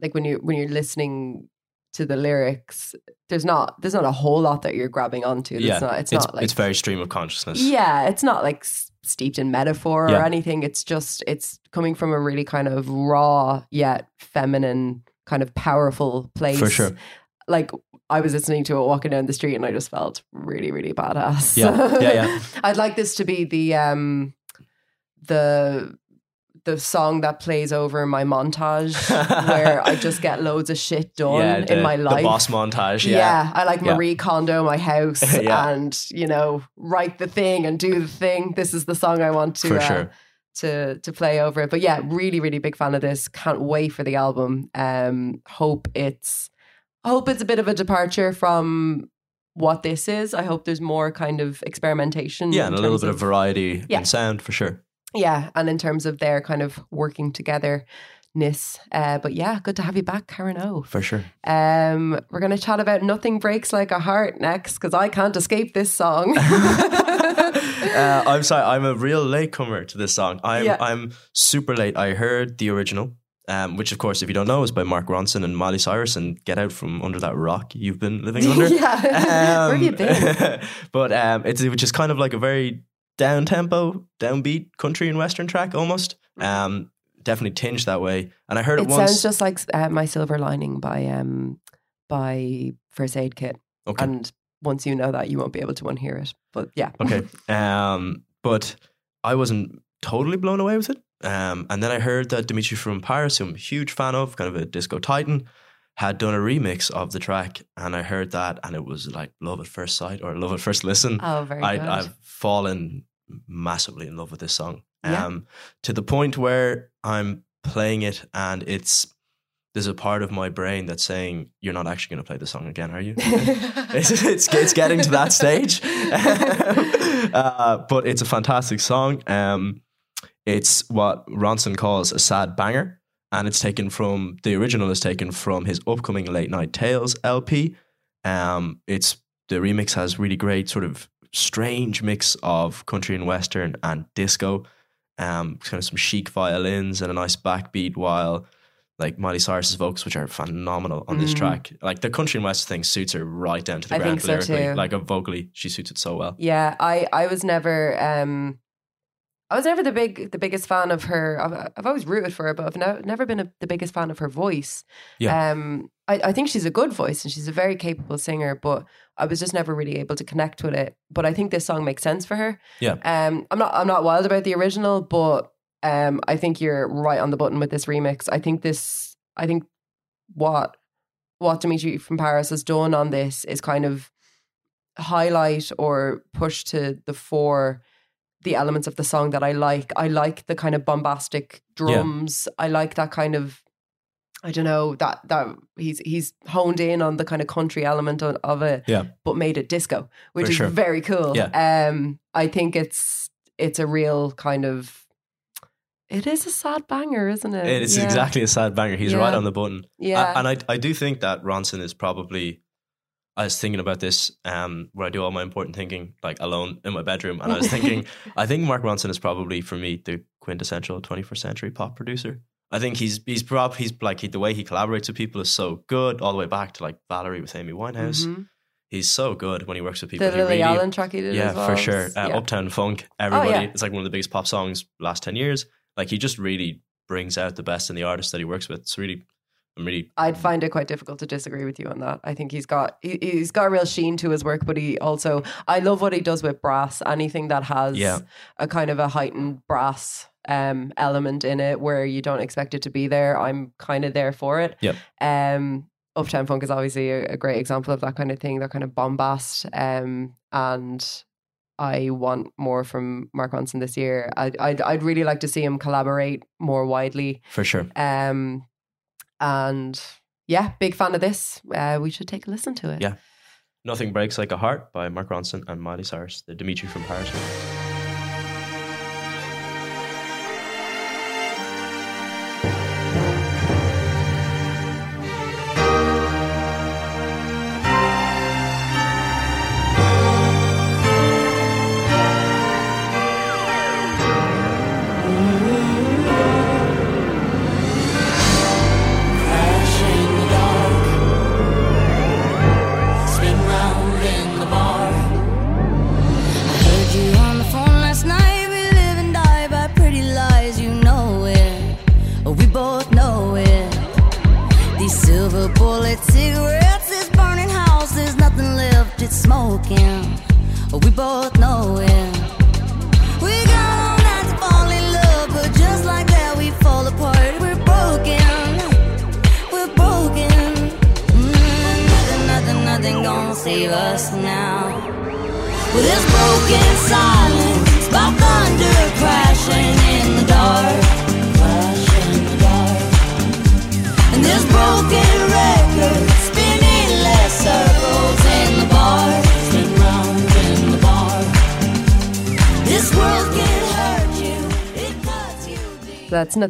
like when you when you're listening to the lyrics, there's not there's not a whole lot that you're grabbing onto. It's
yeah.
not it's,
it's,
not like
it's very stream of consciousness.
yeah, it's not like steeped in metaphor or
Yeah.
anything. It's just it's coming from a really kind of raw yet feminine, kind of powerful place.
For sure.
Like I was listening to it walking down the street, and I just felt really, really badass.
Yeah, yeah, yeah.
I'd like this to be the um the the song that plays over my montage where I just get loads of shit done
yeah, the,
in my life.
The boss montage.
Yeah.
Yeah.
I like
Yeah.
Marie Kondo my house
Yeah.
and you know write the thing and do the thing. This is the song I want to uh,
sure.
to to play over it. But yeah, really really big fan of this. Can't wait for the album. Um, hope it's hope it's a bit of a departure from what this is. I hope there's more kind of experimentation.
Yeah, and a little bit of variety
Yeah.
in sound for sure.
Yeah, and in terms of their kind of working together. Ness. Uh, but yeah, good to have you back, Karen O.
For sure.
Um, we're going to chat about Nothing Breaks Like a Heart next because I can't escape this song.
uh, I'm sorry, I'm a real latecomer to this song. I'm
Yeah.
I'm super late. I heard the original, um, which of course, if you don't know, is by Mark Ronson and Miley Cyrus. And get out from under that rock you've been living under.
yeah. Where have you been?
but um, it's which is kind of like a very down tempo, downbeat country and western track almost. Um, definitely tinged that way. And I heard it, once
It
once.
sounds just like uh, My Silver Lining by um by First Aid Kit.
okay.
And once you know that, you won't be able to unhear it. But yeah.
Okay. Um, but I wasn't totally blown away with it. Um, and then I heard that Dimitri from Paris, who I'm a huge fan of, kind of a disco titan, had done a remix of the track. And I heard that, and it was like love at first sight or love at first listen.
Oh, very
I,
good.
I've fallen massively in love with this song.
Yeah.
Um, to the point where I'm playing it, and it's there's a part of my brain that's saying, "You're not actually going to play the song again, are you?" it's, it's it's getting to that stage, uh, but it's a fantastic song. Um, it's what Ronson calls a sad banger, and it's taken from the original is taken from his upcoming Late Night Tales LP. Um, it's the remix has really great sort of strange mix of country and western and disco. Um, kind of some chic violins and a nice backbeat, while like Miley Cyrus's vocals, which are phenomenal on this
Mm.
track. Like the country and west thing suits her right down to the
I
ground
think so
lyrically.
too.
Like uh, vocally, she suits it so well.
Yeah, I I was never um I was never the big the biggest fan of her. I've, I've always rooted for her, but I've no, never been a, the biggest fan of her voice.
Yeah.
Um, I, I think she's a good voice and she's a very capable singer, but I was just never really able to connect with it. But I think this song makes sense for her.
Yeah.
Um, I'm not I'm not wild about the original, but um, I think you're right on the button with this remix. I think this. I think what what Dimitri from Paris has done on this is kind of highlight or push to the fore the elements of the song that I like. I like the kind of bombastic drums. I like that kind of I don't know that that he's he's honed in on the kind of country element of, of it,
Yeah.
but made it disco, which
For
is
sure.
very cool.
Yeah.
Um, I think it's it's a real kind of it is a sad banger, isn't it?
It is
Yeah.
exactly a sad banger. He's
Yeah.
right on the button.
Yeah.
And I, I do think that Ronson is probably. I was thinking about this um, where I do all my important thinking, like alone in my bedroom, and I was thinking, I think Mark Ronson is probably for me the quintessential 21st century pop producer. I think he's he's prob he's like he, the way he collaborates with people is so good, all the way back to like Valerie with Amy Winehouse.
Mhm.
He's so good when he works with people.
The
He
Lily
really-
Allen track he did
yeah,
as well.
for sure. Uh,
yeah. Oh,
Uptown Funk, everybody.
yeah.
It's like one of the biggest pop songs last ten years. Like he just really brings out the best in the artists that he works with. It's really, I'm really
I'd find it quite difficult to disagree with you on that. I think he's got he, he's got a real sheen to his work, but he also I love what he does with brass. Anything that has
Yeah.
a kind of a heightened brass um element in it where you don't expect it to be there, I'm kind of there for it.
Yep.
Um Uptown Funk is obviously a, a great example of that kind of thing, that kind of bombast. Um and I want more from Mark Ronson this year. I, I'd I'd really like to see him collaborate more widely.
for sure.
Um, and yeah, big fan of this. Uh, we should take a listen to it.
Yeah. Nothing Breaks Like a Heart by Mark Ronson and Miley Cyrus, the Dimitri from Paris.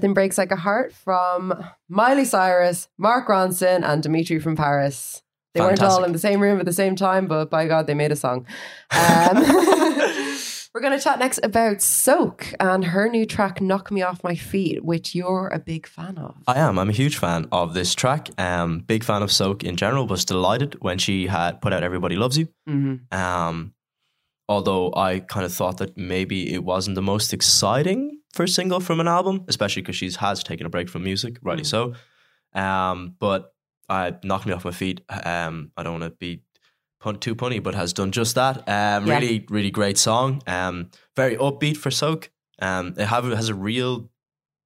Nothing
Breaks Like a Heart from Miley Cyrus, Mark Ronson, and Dimitri from Paris. They weren't all in the same room at the same time, but by God, they made a song. Um, we're going to chat next about Soak and her new track, Knock Me Off My Feet, which you're a big fan of.
I am. I'm a huge fan of this track. Um, big fan of Soak in general. Was delighted when she had put out "Everybody Loves You."
Mm-hmm.
Um, although I kind of thought that maybe it wasn't the most exciting first single from an album, especially because she has taken a break from music, rightly so. Um, but I knocked me off my feet. Um, I don't want to be pun- too punny, but has done just that. Um,
Yeah.
really, really great song. Um, very upbeat for Soak. Um, it have, has a real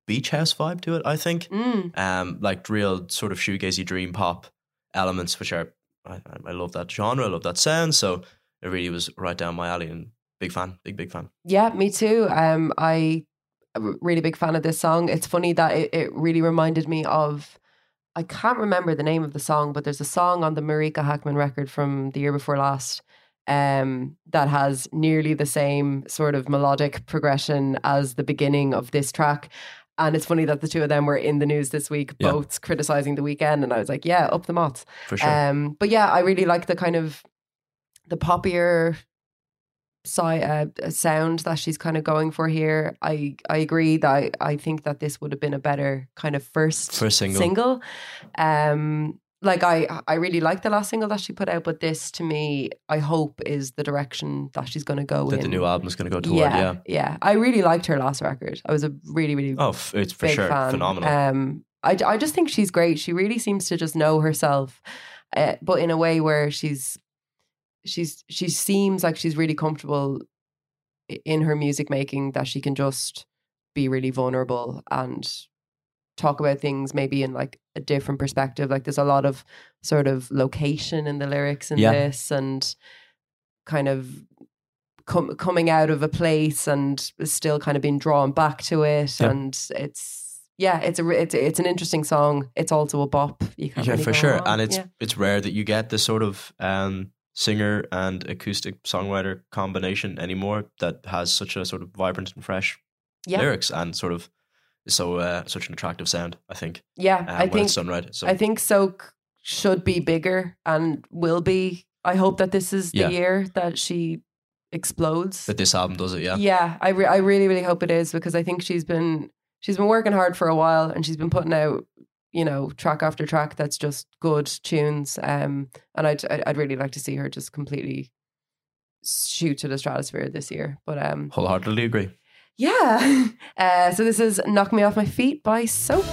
beach house vibe to it. I think
Mm.
um, like real sort of shoegazy dream pop elements, which are I, I love that genre, I love that sound. So it really was right down my alley, and big fan, big big fan.
Yeah, me too. Um, I a really big fan of this song. It's funny that it, it really reminded me of. I can't remember the name of the song, but there's a song on the Marika Hackman record from the year before last um, that has nearly the same sort of melodic progression as the beginning of this track. And it's funny that the two of them were in the news this week,
Yeah.
both criticizing the Weeknd. And I was like, yeah, up the mots.
For sure.
Um, but yeah, I really like the kind of the poppier si- uh, sound that she's kind of going for here. I I agree that I, I think that this would have been a better kind of first
First single.
Single, um, like I I really like the last single that she put out, but this to me, I hope is the direction that she's going to go
that
in.
the new album is going to go toward.
yeah,
Yeah.
yeah, I really liked her last record. I was a really really
Oh, f- it's for sure
fan.
phenomenal.
Um, I, I just think she's great. She really seems to just know herself, uh, but in a way where she's she's she seems like she's really comfortable in her music making that she can just be really vulnerable and talk about things maybe in like a different perspective. Like there's a lot of sort of location in the lyrics in
Yeah.
this and kind of com- coming out of a place and still kind of being drawn back to it
Yeah.
and it's yeah, it's a it's it's an interesting song. It's also a bop.
Yeah,
really
for sure.
wrong.
And it's
yeah.
it's rare that you get this sort of um, singer and acoustic songwriter combination anymore that has such a sort of vibrant and fresh
yeah,
lyrics and sort of so uh, such an attractive sound. I think.
yeah.
Um,
I think
it's done right. So
I think Soak should be bigger and will be. I hope that this is the
Yeah.
year that she explodes.
that this album does it. Yeah.
Yeah, I re- I really really hope it is because I think she's been she's been working hard for a while and she's been putting out you know track after track that's just good tunes. Um, and I'd I'd really like to see her just completely shoot to the stratosphere this year. But um,
Wholeheartedly agree.
yeah. Uh, so this is "Knock Me Off My Feet" by Soak.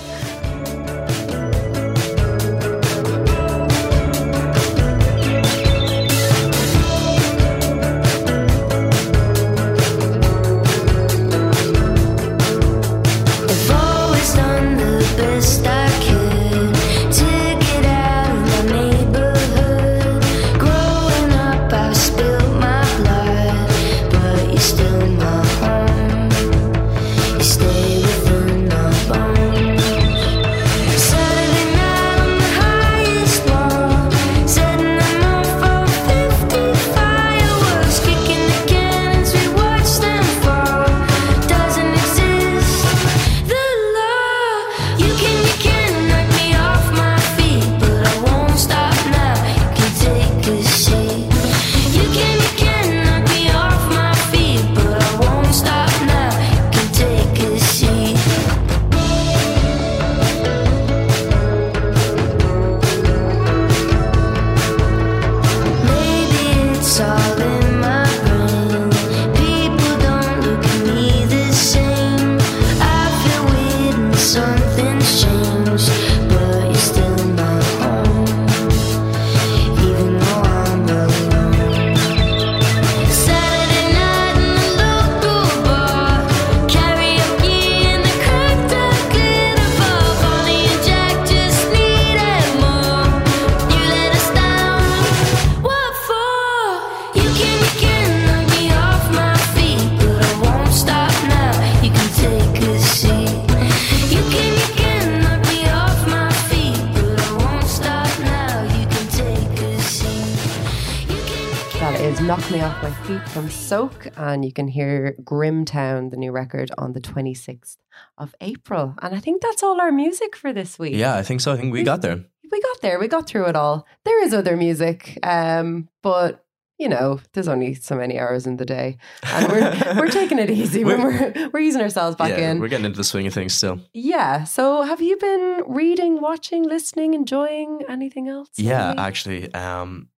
And you can hear Grim Town, the new record, on the 26th of April. And I think that's all our music for this week.
Yeah, I think so. I think we got there.
We got there, we got through it all. There is other music, um, but you know, there's only so many hours in the day. And we're we're taking it easy when we're we're easing ourselves back
yeah,
in.
we're getting into the swing of things still.
Yeah. So have you been reading, watching, listening, enjoying anything else?
Yeah,
lately?
actually. Um,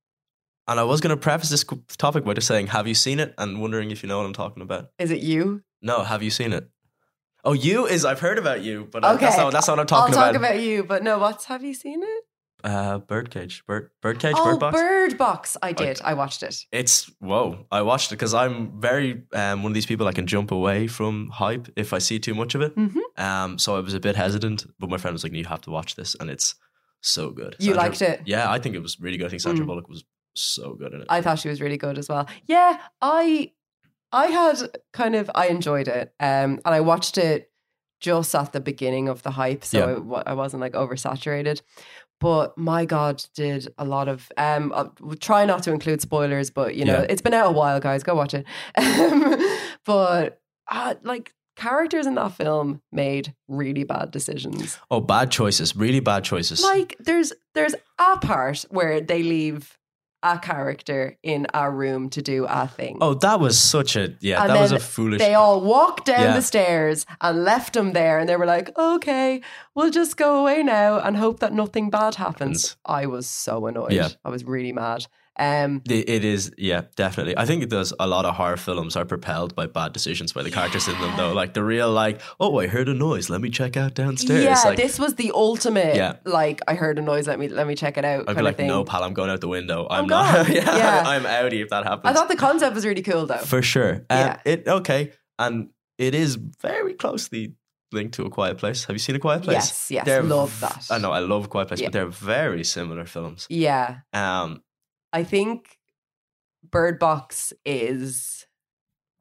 and I was going to preface this topic by just saying, "Have you seen it?" and wondering if you know what I'm talking about.
Is it you?
No, have you seen it? Oh, you is I've heard about you, but uh,
Okay.
that's not that's not what I'm talking about.
I'll talk
about.
about you, but no, what's have you seen it?
Uh, Birdcage, Bird, Birdcage,
oh,
Bird Box.
Bird Box. I did. I watched it.
It's whoa! I watched it because I'm very um, one of these people I can jump away from hype if I see too much of it.
Mhm.
Um, so I was a bit hesitant, but my friend was like, "You have to watch this," and it's so good.
You liked it?
Yeah, I think it was really good. I think Sandra
Mm.
Bullock was so good in it.
I thought she was really good as well. Yeah, I I had kind of I enjoyed it. Um and I watched it just at the beginning of the hype, so
Yeah.
it I wasn't like oversaturated. But my God, did a lot of um. I'll try not to include spoilers, but you know
Yeah.
it's been out a while, guys. Go watch it. Um, but uh, like characters in that film made really bad decisions.
oh, bad choices, really bad choices.
Like there's there's a part where they leave a character in a room to do a thing.
oh, that was such a yeah,
And
that was a foolish.
They all walked down
Yeah.
the stairs and left him there, and they were like, "Okay, we'll just go away now and hope that nothing bad happens."
Happens.
I was so annoyed.
Yeah.
I was really mad. Um,
It- is, yeah, definitely. I think it does. A lot of horror films are propelled by bad decisions by the characters in them, though. Like the real, like, oh, I heard a noise. Let me check out downstairs.
yeah,
like,
this was the ultimate.
Yeah.
like I heard a noise. Let me let me check it out.
I'd be like, no, pal, I'm going out the window. I'm
God.
not. yeah,
Yeah.
I'm outie if that happens.
I thought the concept was really cool though.
for sure. Uh,
Yeah.
It okay, and it is very closely linked to a Quiet Place. Have you seen a Quiet Place?
Yes, yes, love that.
I know, I love Quiet Place,
Yeah.
but they're very similar films.
yeah,
Um,
I think Bird Box is.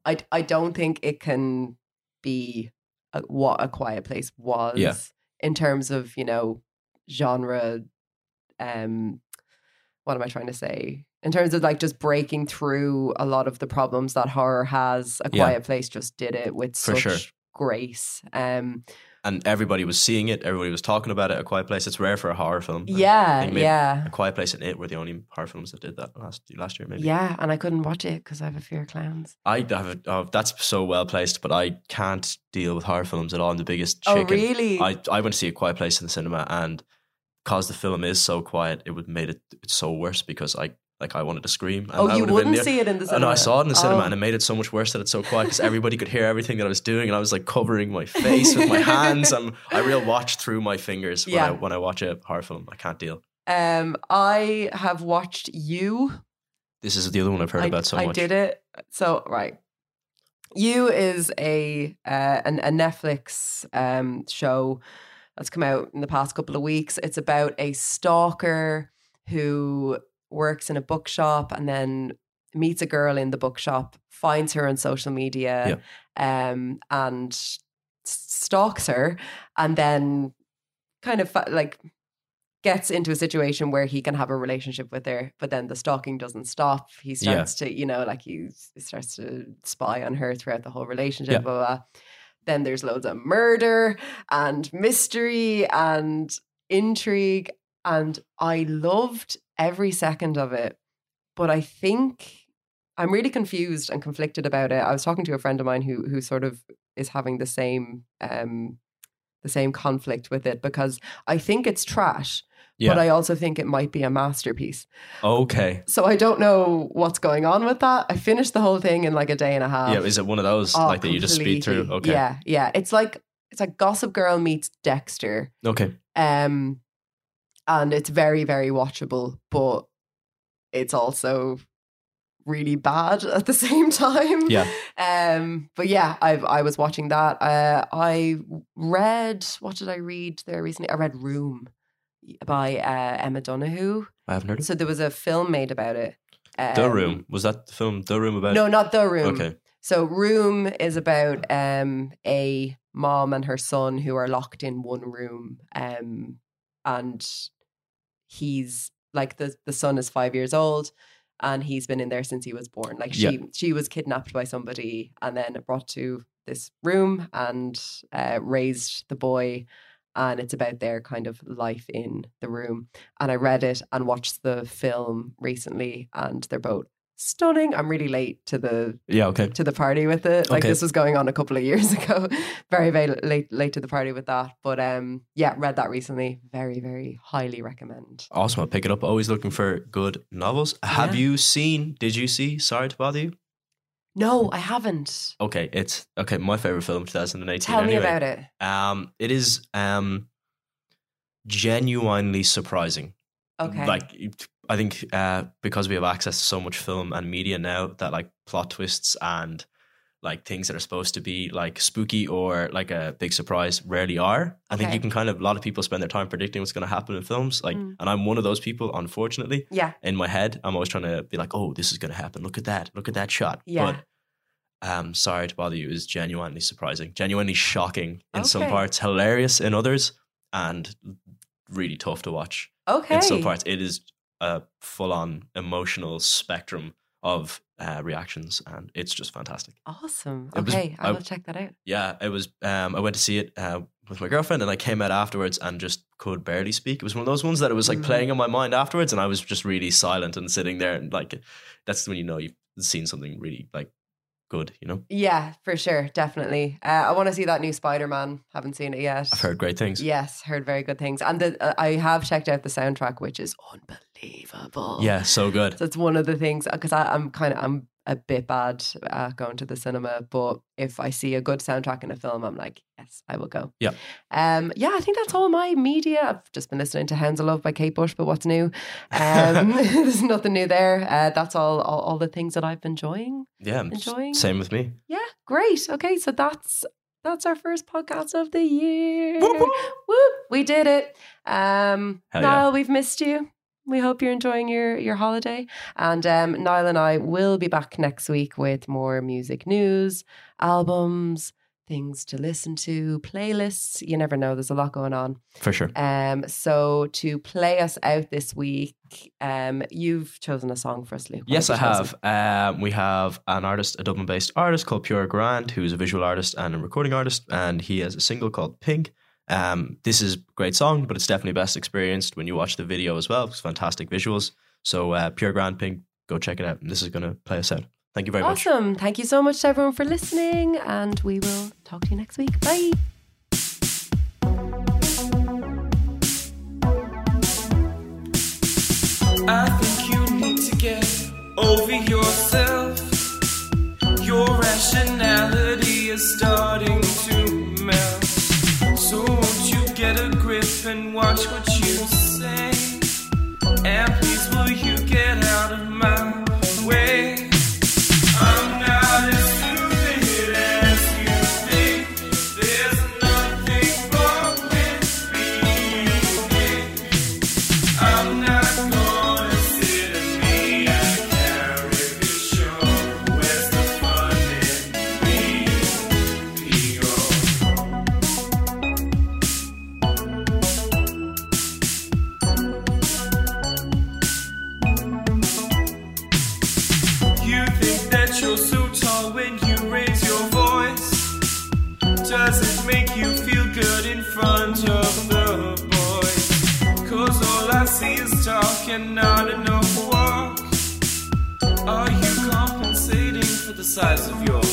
I I don't think it can be uh, what a quiet place was
Yeah.
in terms of you know genre um what am i trying to say in terms of like just breaking through a lot of the problems that horror has a
Yeah.
quiet place just did it with
For
such
sure.
grace um
and everybody was seeing it. Everybody was talking about it. A Quiet Place. It's rare for a horror film.
Yeah yeah
A Quiet Place and It were the only horror films that did that last last year. Maybe.
yeah and i couldn't watch it because i have a fear of clowns
I have. A, oh, that's so well placed, but I can't deal with horror films at all. I'm the biggest
oh
chicken.
really
I I went to see a Quiet Place in the cinema, and because the film is so quiet, it would made it it's so worse because I like I wanted to scream. And
oh you
would
wouldn't see it in the cinema
And I saw it in the cinema,
Oh.
and it made it so much worse that it's so quiet because everybody could hear everything that I was doing, and I was like covering my face with my hands. I real watch through my fingers when,
Yeah.
I, when I watch a horror film. I can't deal.
um i have watched you
This is the other one I've heard
I,
about so
I
much.
I did it. So right, you is a uh, an, a Netflix um, show that's come out in the past couple of weeks. It's about a stalker who works in a bookshop and then meets a girl in the bookshop, finds her on social media, um, and stalks her, and then kind of like gets into a situation where he can have a relationship with her, but then the stalking doesn't stop. He
Yeah.
starts to, you know, like he s- starts to spy on her throughout the whole relationship.
Yeah.
Blah, blah. Then there's loads of murder and mystery and intrigue. And I loved every second of it. But I think I'm really confused and conflicted about it. I was talking to a friend of mine who who sort of is having the same um the same conflict with it because I think it's trash,
Yeah.
but I also think it might be a masterpiece.
okay.
So I don't know what's going on with that. I finished the whole thing in like a day and a half.
yeah. Is it one of those
Oh,
like that you just speed through? Okay.
Yeah, yeah. It's like it's like Gossip Girl meets Dexter.
Okay.
Um and it's very, very watchable, but it's also really bad at the same time.
Yeah.
Um, but yeah, I I was watching that. Uh, I read what did I read there recently? I read Room by uh, Emma Donoghue.
I haven't heard of
So there was a film made about it.
it. The
Um,
Room. Was that the film? The Room about?
No, not the room.
Okay.
So Room is about um a mom and her son who are locked in one room. Um and he's like the the son is five years old and he's been in there since he was born. Like she she was kidnapped by somebody and then brought to this room and uh, raised the boy and it's about their kind of life in the room. And I read it and watched the film recently and they're both stunning. I'm really late to the
Yeah. Okay.
to the party with it. Like
Okay.
this was going on a couple of years ago. very, very late late to the party with that. But um yeah, read that recently. Very, very highly recommend.
Awesome. I'll pick it up. Always looking for good novels. Have
Yeah.
you seen? Did you see? Sorry to bother you.
No, I haven't.
Okay, it's okay. My favorite film, 2018.
Tell me about it.
Um, it is um genuinely surprising.
Okay.
Like I think uh because we have access to so much film and media now that like plot twists and like things that are supposed to be like spooky or like a big surprise rarely are. I think you can kind of a lot of people spend their time predicting what's going to happen in films like
Mm.
and I'm one of those people unfortunately.
yeah.
In my head, I'm always trying to be like, "Oh, this is going to happen. Look at that. Look at that shot."
Yeah.
But um sorry to bother you is genuinely surprising, genuinely shocking in some parts, hilarious in others and really tough to watch
Okay.
in some parts it is a full-on emotional spectrum of uh, reactions and it's just fantastic
Awesome.
It
Okay. I
I-
will check that out.
yeah it was um, i went to see it uh, with my girlfriend and i came out afterwards and just could barely speak it was one of those ones that it was like
Mm.
playing in my mind afterwards and i was just really silent and sitting there and like that's when you know you've seen something really like good you know
Yeah, for sure. Definitely. Uh, I want to see that new Spider Man. Haven't seen it yet.
i've heard great things
Yes, heard very good things. And the, uh, I have checked out the soundtrack, which is unbelievable.
yeah so good
it's one of the things because I'm kind of I'm a bit bad at going to the cinema, but if I see a good soundtrack in a film, I'm like, yes, I will go.
Yeah.
Um. Yeah, I think that's all my media. I've just been listening to Hounds of Love by Kate Bush, but what's new? Um, there's nothing new there. Uh, that's all, all. All the things that I've been enjoying.
yeah
Enjoying?
same with me
Yeah, great. Okay, so that's that's our first podcast of the year.
Whoop, whoop.
Whoop, we did it. Um,
Hell yeah.
Niall, we've missed you. We hope you're enjoying your your holiday. And um, Niall and I will be back next week with more music news, albums, things to listen to, playlists. You never know. There's a lot going on.
For sure.
Um, so to play us out this week, um, you've chosen a song for us, Luke. What
Yes, I
chosen?
have. Um, we have an artist, a Dublin based artist called Pure Grand, who's a visual artist and a recording artist, and he has a single called Pink. Um, this is a great song, but it's definitely best experienced when you watch the video as well. It's fantastic visuals. So, uh, Pure Grand Pink, go check it out. And this is going to play us out. Thank you very much.
Awesome. Thank you so much to everyone for listening, and we will talk to you next week. Bye.
I think you need to get over yourself. Your rationality is starting to get a grip and watch what you say? And please, will you get out of my Does it make you feel good in front of the boys? Cause all I see is talk and not enough walk. Are you compensating for the size of your?